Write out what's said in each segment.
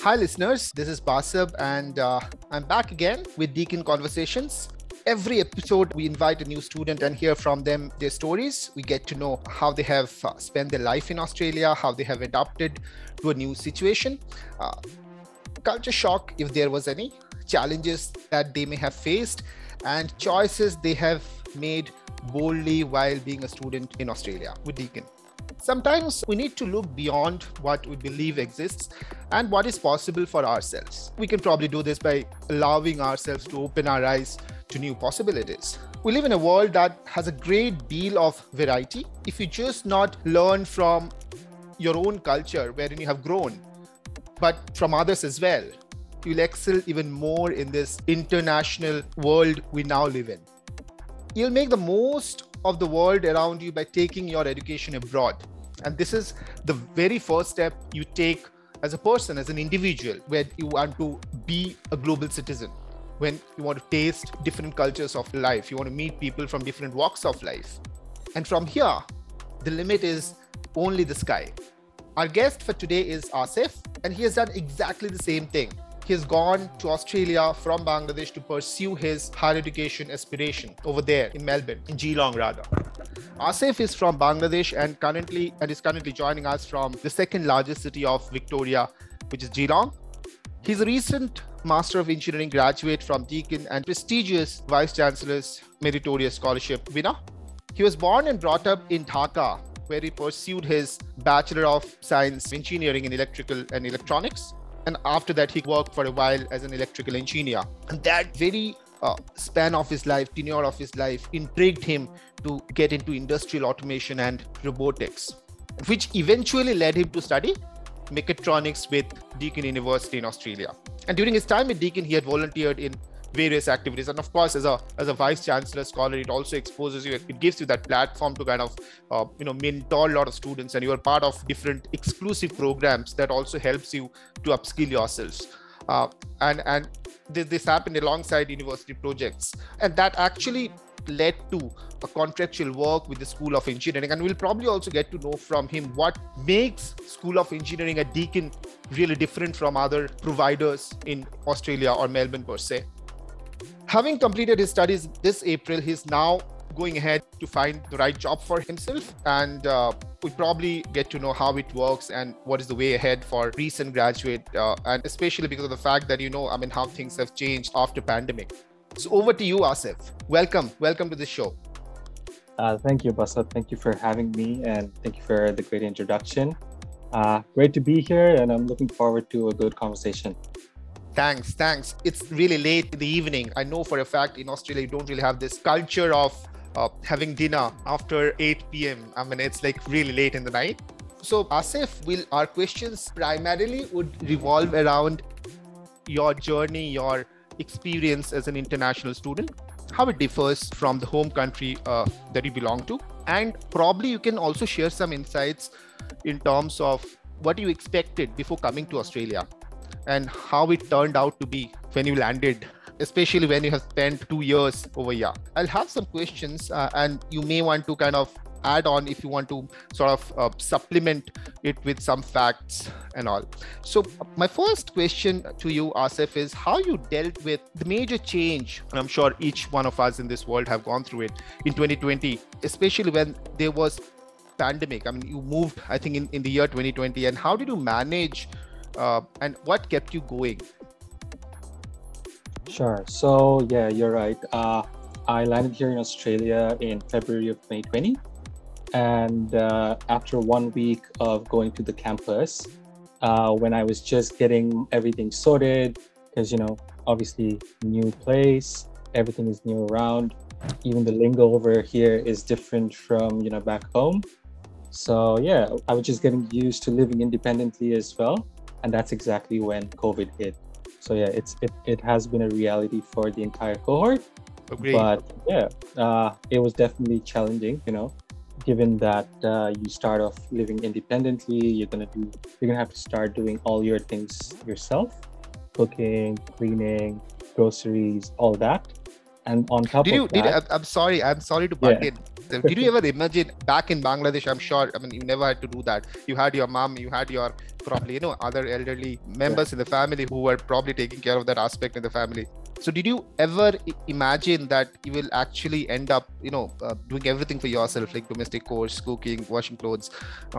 Hi, listeners. This is Basab, and uh, I'm back again with Deakin Conversations. Every episode, we invite a new student and hear from them their stories. We get to know how they have uh, spent their life in Australia, how they have adapted to a new situation, uh, culture shock, if there was any, challenges that they may have faced, and choices they have made boldly while being a student in Australia with Deakin. Sometimes we need to look beyond what we believe exists and what is possible for ourselves. We can probably do this by allowing ourselves to open our eyes to new possibilities. We live in a world that has a great deal of variety. If you just not learn from your own culture wherein you have grown, but from others as well, you'll excel even more in this international world we now live in. You'll make the most of the world around you by taking your education abroad. And this is the very first step you take as a person, as an individual, where you want to be a global citizen, when you want to taste different cultures of life, you want to meet people from different walks of life. And from here, the limit is only the sky. Our guest for today is Asef, and he has done exactly the same thing he's gone to Australia from Bangladesh to pursue his higher education aspiration over there in Melbourne, in Geelong rather. Asef is from Bangladesh and currently and is currently joining us from the second largest city of Victoria, which is Geelong. He's a recent Master of Engineering graduate from Deakin and prestigious Vice Chancellor's Meritorious Scholarship winner. He was born and brought up in Dhaka, where he pursued his Bachelor of Science Engineering in Electrical and Electronics and after that, he worked for a while as an electrical engineer. And that very uh, span of his life, tenure of his life, intrigued him to get into industrial automation and robotics, which eventually led him to study mechatronics with Deakin University in Australia. And during his time at Deakin, he had volunteered in various activities and of course as a as a vice chancellor scholar it also exposes you it gives you that platform to kind of uh, you know mentor a lot of students and you are part of different exclusive programs that also helps you to upskill yourselves uh, and and this, this happened alongside university projects and that actually led to a contractual work with the School of Engineering. And we'll probably also get to know from him what makes School of Engineering at Deakin really different from other providers in Australia or Melbourne per se. Having completed his studies this April, he's now going ahead to find the right job for himself. And uh, we probably get to know how it works and what is the way ahead for recent graduate, uh, and especially because of the fact that you know, I mean, how things have changed after pandemic. So over to you, Asef. Welcome, welcome to the show. Uh, thank you, Basab. Thank you for having me, and thank you for the great introduction. Uh, great to be here, and I'm looking forward to a good conversation. Thanks, thanks. It's really late in the evening. I know for a fact in Australia you don't really have this culture of uh, having dinner after 8 p.m. I mean, it's like really late in the night. So, Asef, will our questions primarily would revolve around your journey, your experience as an international student, how it differs from the home country uh, that you belong to, and probably you can also share some insights in terms of what you expected before coming to Australia and how it turned out to be when you landed especially when you have spent two years over here. I'll have some questions uh, and you may want to kind of add on if you want to sort of uh, supplement it with some facts and all. So my first question to you asef is how you dealt with the major change and i'm sure each one of us in this world have gone through it in 2020 especially when there was pandemic. I mean you moved i think in, in the year 2020 and how did you manage uh, and what kept you going? Sure. So yeah, you're right. Uh, I landed here in Australia in February of 2020, and uh, after one week of going to the campus, uh, when I was just getting everything sorted, because you know, obviously, new place, everything is new around. Even the lingo over here is different from you know back home. So yeah, I was just getting used to living independently as well and that's exactly when COVID hit. So yeah, it's it, it has been a reality for the entire cohort. Agreed. But yeah, uh, it was definitely challenging, you know, given that uh, you start off living independently, you're gonna do you're gonna have to start doing all your things yourself, cooking, cleaning, groceries, all that. And on top did of you that, did I'm- sorry i'm sorry to butt Yeah. in So did you ever imagine back in bangladesh i'm sure i mean you never had to do that. You had your mom you had your probably you know other elderly members in the family who were probably taking care of that aspect in the family. So did you ever imagine that you will actually end up you know uh, doing everything for yourself like domestic chores cooking washing clothes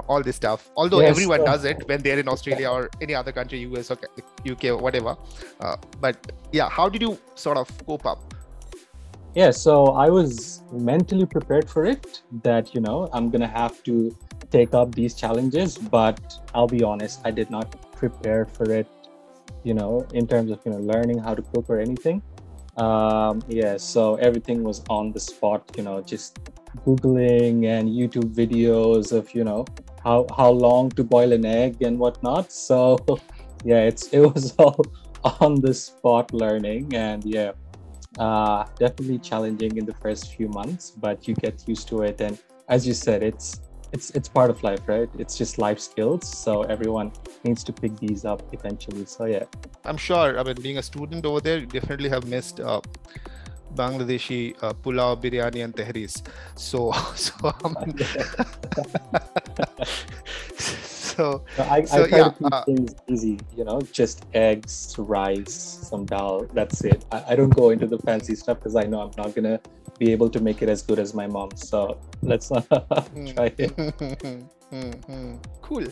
all this stuff? Although Yes, everyone does it when they're in australia or any other country us or uk or whatever. Uh, but yeah how did you sort of cope up yeah so i was mentally prepared for it that you know i'm gonna have to take up these challenges but i'll be honest i did not prepare for it you know in terms of you know learning how to cook or anything. Um yeah so everything was on the spot you know just googling and youtube videos of you know how how long to boil an egg and whatnot. So yeah it's it was all on the spot learning and yeah uh, definitely challenging in the first few months, but you get used to it. And as you said, it's it's it's part of life, right? It's just life skills. So everyone needs to pick these up eventually. So yeah, I'm sure. I mean, being a student over there, you definitely have missed uh, Bangladeshi uh, pulao, biryani, and tehris. So, so mean, so So I, So, I try yeah, to keep uh, things easy. You know, just eggs, rice, some dal. That's it. I, I don't go into the fancy stuff because I know I'm not gonna be able to make it as good as my mom. So let's not try it. Hmm, cool.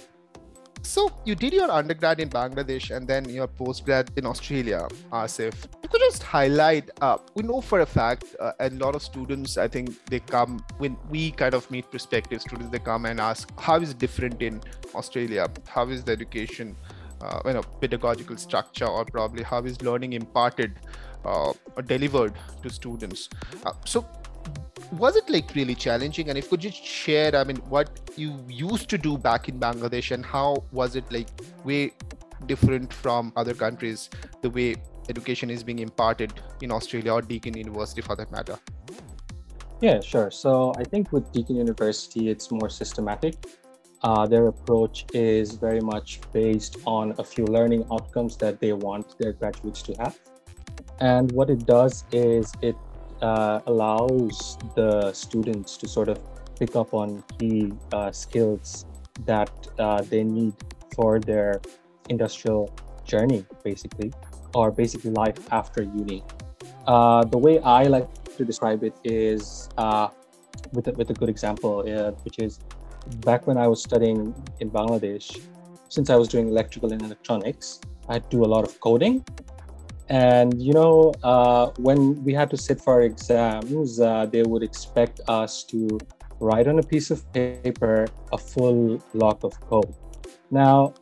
So you did your undergrad in Bangladesh and then your postgrad in Australia, Asef. You could just highlight. Uh, we know for a fact, uh, a lot of students. I think they come when we kind of meet prospective students. They come and ask, "How is different in Australia? How is the education, uh, you know, pedagogical structure, or probably how is learning imparted uh, delivered to students?" Uh, so was it like really challenging and if could you share i mean what you used to do back in bangladesh and how was it like way different from other countries the way education is being imparted in australia or deakin university for that matter Yeah, sure. So I think with Deakin University, it's more systematic. Uh, their approach is very much based on a few learning outcomes that they want their graduates to have. And what it does is it uh, allows the students to sort of pick up on key uh, skills that uh, they need for their industrial journey, basically, or basically life after uni. Uh, the way I like to describe it is uh, with, a, with a good example, uh, which is back when I was studying in Bangladesh, since I was doing electrical and electronics, I had to do a lot of coding. And you know, uh, when we had to sit for exams, uh, they would expect us to write on a piece of paper a full block of code. Now,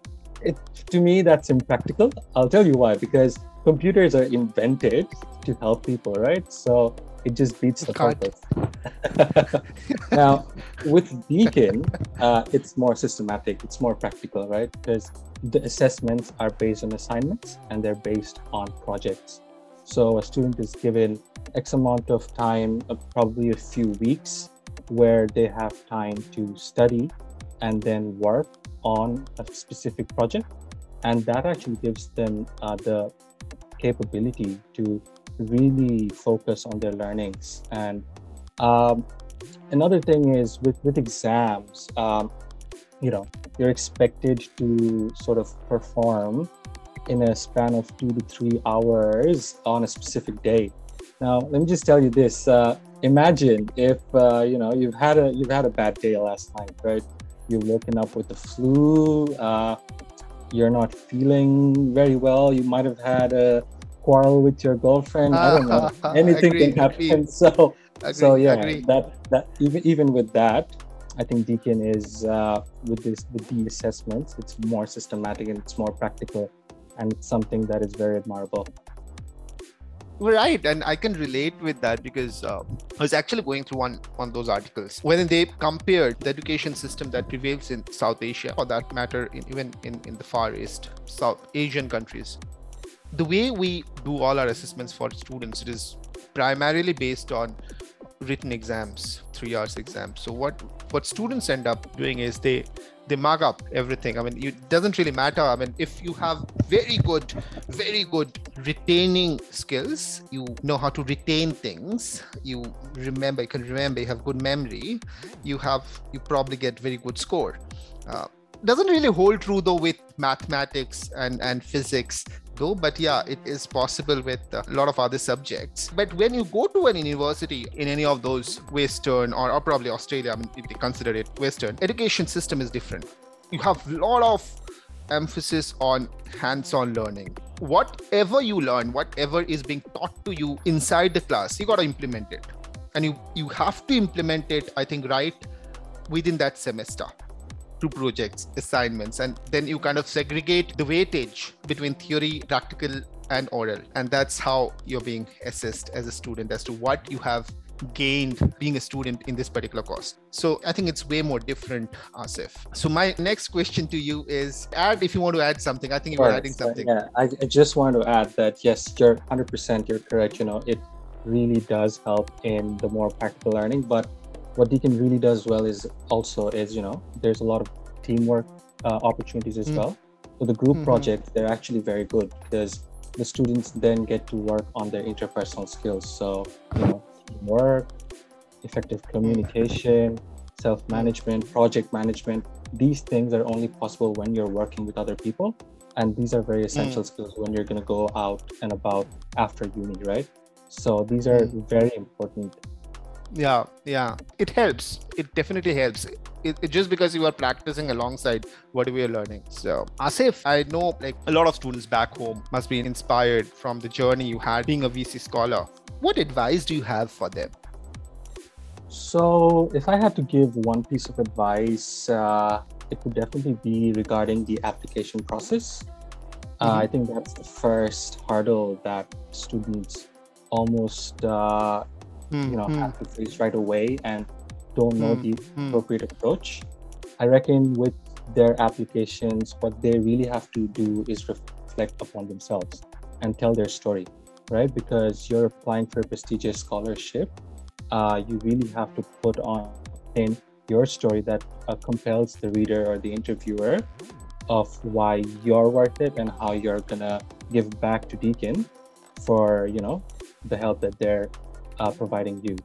it, to me, that's impractical. I'll tell you why. Because computers are invented to help people, right? So it just beats the Can't. purpose. now, with Deakin, uh, it's more systematic. It's more practical, right? Because the assessments are based on assignments and they're based on projects. So a student is given X amount of time, uh, probably a few weeks, where they have time to study and then work on a specific project. And that actually gives them uh, the capability to really focus on their learnings. And um, another thing is with, with exams, um, you know, you're expected to sort of perform in a span of two to three hours on a specific day. Now, let me just tell you this. Uh, imagine if uh, you know you've had a you've had a bad day last night, right? You've woken up with the flu. Uh, you're not feeling very well. You might have had a quarrel with your girlfriend. I don't know. Anything Agree, can happen. agree. So, agree, so yeah, that that even even with that, I think Deakin is uh, with this with the assessments. It's more systematic and it's more practical, and it's something that is very admirable. right and i can relate with that because uh, i was actually going through one one of those articles when they compared the education system that prevails in south asia or that matter in, even in, in the far east south asian countries the way we do all our assessments for students it is primarily based on written exams, three hours exams. So what what students end up doing is they they mug up everything. I mean, it doesn't really matter. I mean, if you have very good, very good retaining skills, you know how to retain things. You remember, you can remember. You have good memory. You have, you probably get very good score. Uh, doesn't really hold true though with mathematics and and physics though but yeah it is possible with a lot of other subjects. But when you go to an university in any of those western or, or probably australia i mean if they consider it western education system is different. You have a lot of emphasis on hands-on learning. Whatever you learn whatever is being taught to you inside the class you got to implement it. And you you have to implement it i think right within that semester projects, assignments, and then you kind of segregate the weightage between theory, practical, and oral. And that's how you're being assessed as a student as to what you have gained being a student in this particular course. So I think it's way more different, Asef. So my next question to you is add if you want to add something. I think you were adding something. yeah, I, I just want to add that yes, you're 100% you're correct. You know, it really does help in the more practical learning, but what Deakin really does well is also is you know there's a lot of teamwork uh, opportunities as mm. well. So the group mm-hmm. projects they're actually very good because the students then get to work on their interpersonal skills. So you know teamwork, effective communication, self-management, project management. These things are only possible when you're working with other people, and these are very essential mm. skills when you're going to go out and about after uni, right? So these are mm. very important yeah yeah. It helps. It definitely helps. It, it, just because you are practicing alongside what we are learning. So asef i know like a lot of students back home must be inspired from the journey you had being a vc scholar. What advice do you have for them? So if i had to give one piece of advice uh, it would definitely be regarding the application process. Uh, mm-hmm. i think that's the first hurdle that students almost uh, you know mm. have to face right away and don't know mm, the appropriate approach. I reckon with their applications what they really have to do is reflect upon themselves and tell their story right? Because you're applying for a prestigious scholarship uh, you really have to put on in your story that uh, compels the reader or the interviewer of why you're worth it and how you're gonna give back to Deakin for you know the help that they're uh, providing you.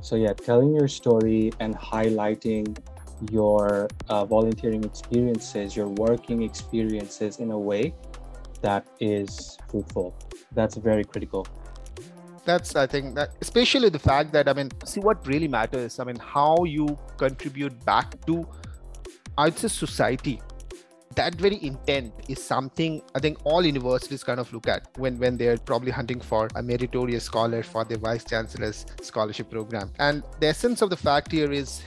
So, yeah, telling your story and highlighting your uh, volunteering experiences, your working experiences in a way that is fruitful. That's very critical. That's, I think, that especially the fact that, I mean, see what really matters. I mean, how you contribute back to, I'd say, society that very intent is something I think all universities kind of look at when when they're probably hunting for a meritorious scholar for their vice chancellor's scholarship program. And the essence of the fact here is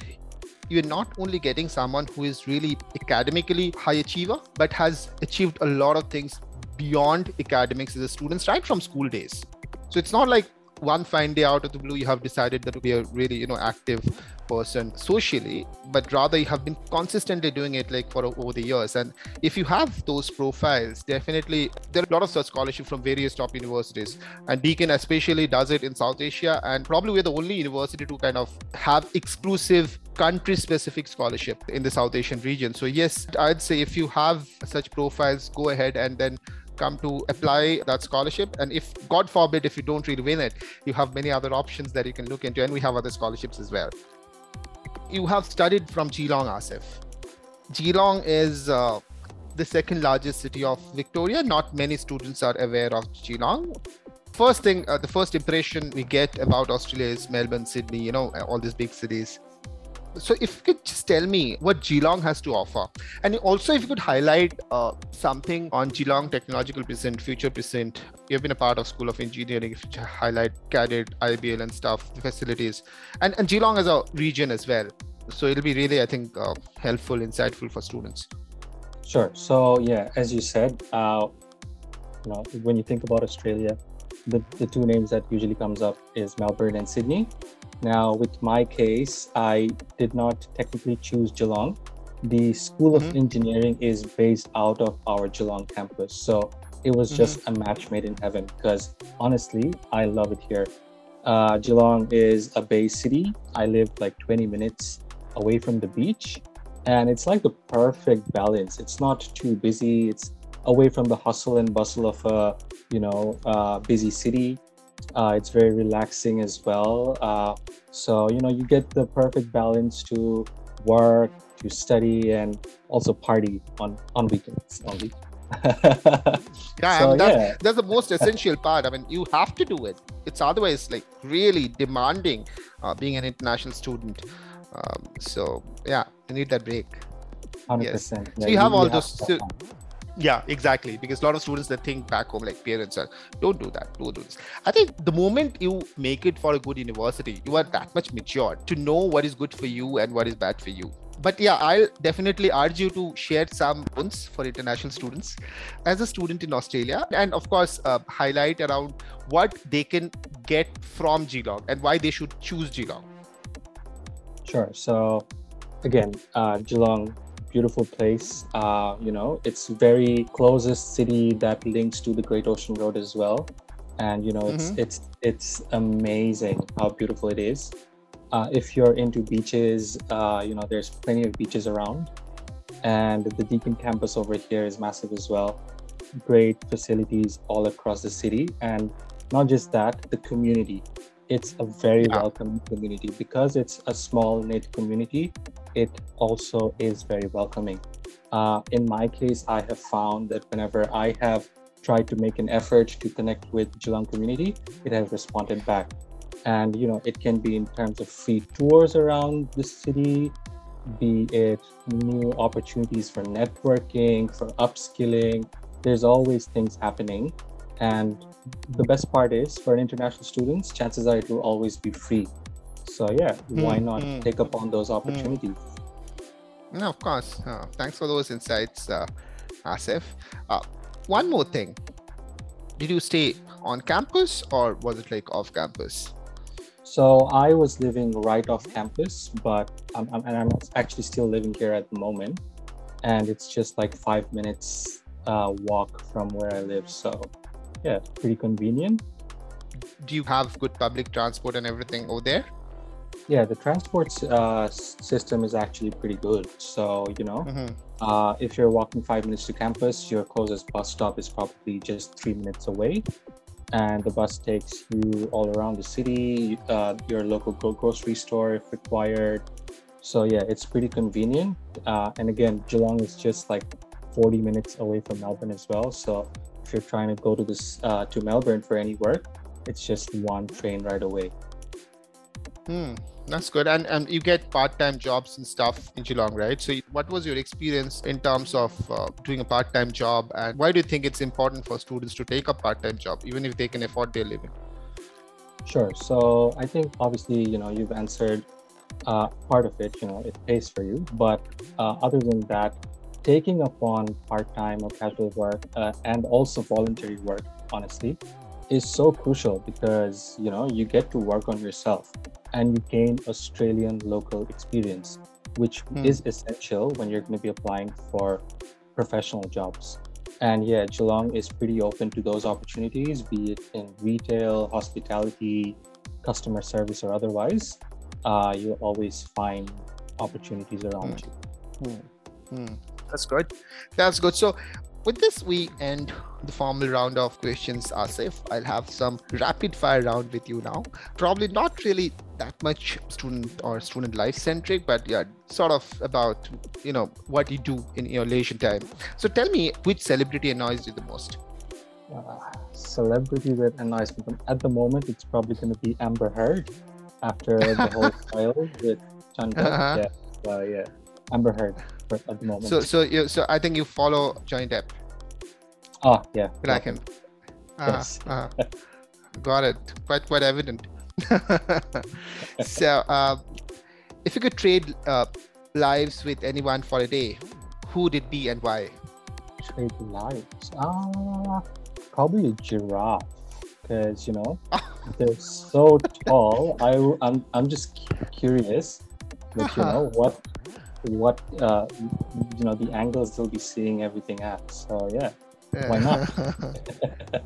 you're not only getting someone who is really academically high achiever, but has achieved a lot of things beyond academics as a student right from school days. So it's not like one fine day out of the blue you have decided that to be a really you know active person socially but rather you have been consistently doing it like for over the years. And if you have those profiles definitely there are a lot of such scholarship from various top universities. And deakin especially does it in south asia and probably we're the only university to kind of have exclusive country specific scholarship in the south asian region. So yes i'd say if you have such profiles go ahead and then come to apply that scholarship. And if, God forbid, if you don't really win it, you have many other options that you can look into, and we have other scholarships as well. You have studied from Geelong, Asef. Geelong is uh, the second largest city of Victoria. Not many students are aware of Geelong. First thing, uh, the first impression we get about Australia is Melbourne, Sydney, you know, all these big cities so if you could just tell me what Geelong has to offer, and also if you could highlight uh, something on Geelong Technological Present, Future Present. You've been a part of School of Engineering. If you highlight CADET, IBL, and stuff, the facilities, and and Geelong as a region as well. So it'll be really, I think, uh, helpful, insightful for students. Sure. So yeah, as you said, uh, you know, when you think about Australia, the, the two names that usually comes up is Melbourne and Sydney. Now, with my case, I did not technically choose Geelong. The School mm-hmm. of Engineering is based out of our Geelong campus. So it was mm-hmm. just a match made in heaven because honestly, I love it here. Uh, Geelong is a bay city. I live like 20 minutes away from the beach, and it's like the perfect balance. It's not too busy. It's away from the hustle and bustle of a you know uh, busy city. Uh, it's very relaxing as well. Uh, so you know you get the perfect balance to work, to study, and also party on on weekends only. yeah, so, I mean, that's, yeah, that's the most essential part. I mean, you have to do it. It's otherwise like really demanding uh, being an international student. Um, so yeah, you need that break. 100%. Yes. Yeah, so you have all those. Yeah, exactly. Because a lot of students that think back home, like parents are, don't do that, don't do this. I think the moment you make it for a good university, you are that much matured to know what is good for you and what is bad for you. But yeah, I'll definitely urge you to share some points for international students as a student in Australia, and of course, uh, highlight around what they can get from Geelong and why they should choose Geelong. Sure. So, again, uh, Geelong beautiful place. Uh, you know, it's very closest city that links to the Great Ocean Road as well, and you know, it's mm-hmm. it's it's amazing how beautiful it is. Uh, if you're into beaches, uh, you know, there's plenty of beaches around, and the Deakin campus over here is massive as well. Great facilities all across the city, and not just that, the community it's a very yeah. welcoming community. Because it's a small knit community it also is very welcoming. Uh, in my case i have found that whenever i have tried to make an effort to connect with geelong community it has responded back. And you know it can be in terms of free tours around the city be it new opportunities for networking for upskilling. There's always things happening and the best part is for international students, chances are it will always be free. So yeah, why mm, not mm, take up on those hmm. opportunities? No, of course. Uh, thanks for those insights, uh, Asef. Uh, one more thing. Did you stay on campus or was it like off campus? So I was living right off campus, but I'm, I'm, and I'm actually still living here at the moment. And it's just like five minutes uh, walk from where I live. So yeah, pretty convenient. Do you have good public transport and everything over there? Yeah, the transport uh, system is actually pretty good. So, you know, mm-hmm. uh, if you're walking five minutes to campus, your closest bus stop is probably just three minutes away. And the bus takes you all around the city, uh, your local grocery store if required. So, yeah, it's pretty convenient. Uh, and again, Geelong is just like 40 minutes away from Melbourne as well. So, if you're trying to go to this uh, to Melbourne for any work, it's just one train right away. Hmm, that's good. And and you get part-time jobs and stuff in Geelong, right? So what was your experience in terms of uh, doing a part-time job, and why do you think it's important for students to take a part-time job, even if they can afford their living? Sure. So I think obviously you know you've answered uh, part of it. You know it pays for you, but uh, other than that, taking upon part-time or casual work uh, and also voluntary work honestly is so crucial because you know you get to work on yourself and you gain australian local experience which mm. is essential when you're going to be applying for professional jobs and yeah geelong is pretty open to those opportunities be it in retail hospitality customer service or otherwise uh, you'll always find opportunities around mm. you mm. That's good. That's good. So with this, we end the formal round of questions, Asef. I'll have some rapid fire round with you now. Probably not really that much student or student life centric, but yeah, sort of about you know what you do in your leisure time. So tell me, which celebrity annoys you the most? Uh, celebrity that annoys me at the moment, it's probably going to be Amber Heard after the whole trial with John uh-huh. Yeah, uh, yeah, Amber Heard at the moment. So so you so I think you follow Johnny Depp. Oh yeah. You like him. Uh, yes. Uh, got it. Quite quite evident. so uh, if you could trade uh, lives with anyone for a day, who would it be and why? Trade lives. Ah, probably a giraffe. Because you know they're so tall. I I'm I'm just curious, but you know what what uh, you know the angles they'll be seeing everything at. So yeah, yeah. why not?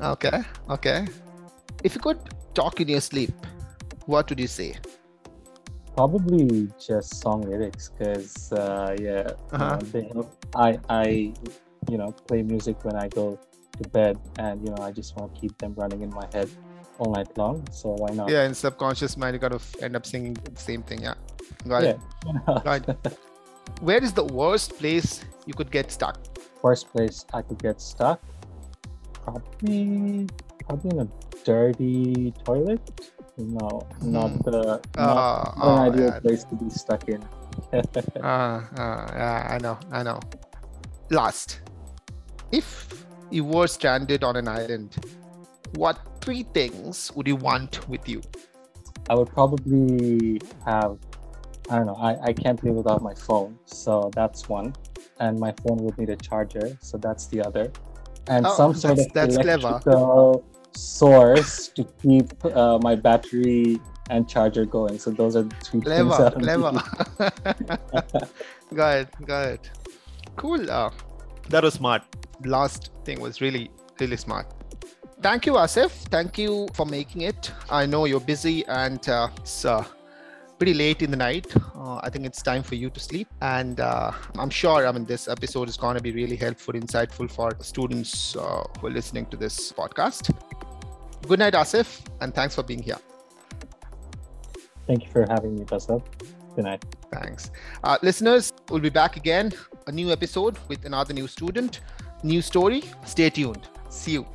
okay, okay. If you could talk in your sleep, what would you say? Probably just song lyrics, because uh, yeah, Uh-huh. you know, help. I I you know play music when I go to bed, and you know I just want to keep them running in my head all night long. So why not? Yeah, in subconscious mind, you kind of end up singing the same thing. Yeah. Got Yeah. it. Right. Where is the worst place you could get stuck? Worst place I could get stuck, probably probably in a dirty toilet. No, not Hmm. the not Uh, an oh, ideal yeah. place to be stuck in. Uh, uh, yeah, I know, I know. Last, if you were stranded on an island, what three things would you want with you? I would probably have I don't know, I, I can't live without my phone. So that's one. And my phone would need a charger, so that's the other. And Oh, some sort of that's clever. electrical source to keep uh, my battery and charger going. So those are the three things. Clever, I would clever. got it, got it. Cool. Uh, that was smart. Last thing was really, really smart. Thank you, Asef. Thank you for making it. I know you're busy and uh, it's uh, pretty late in the night. Uh, I think it's time for you to sleep. And uh, I'm sure, I mean, this episode is going to be really helpful, insightful for students uh, who are listening to this podcast. Good night, Asef, and thanks for being here. Thank you for having me, Basab. Good night. Thanks. Uh, listeners, we'll be back again, a new episode with another new student, new story. Stay tuned. See you.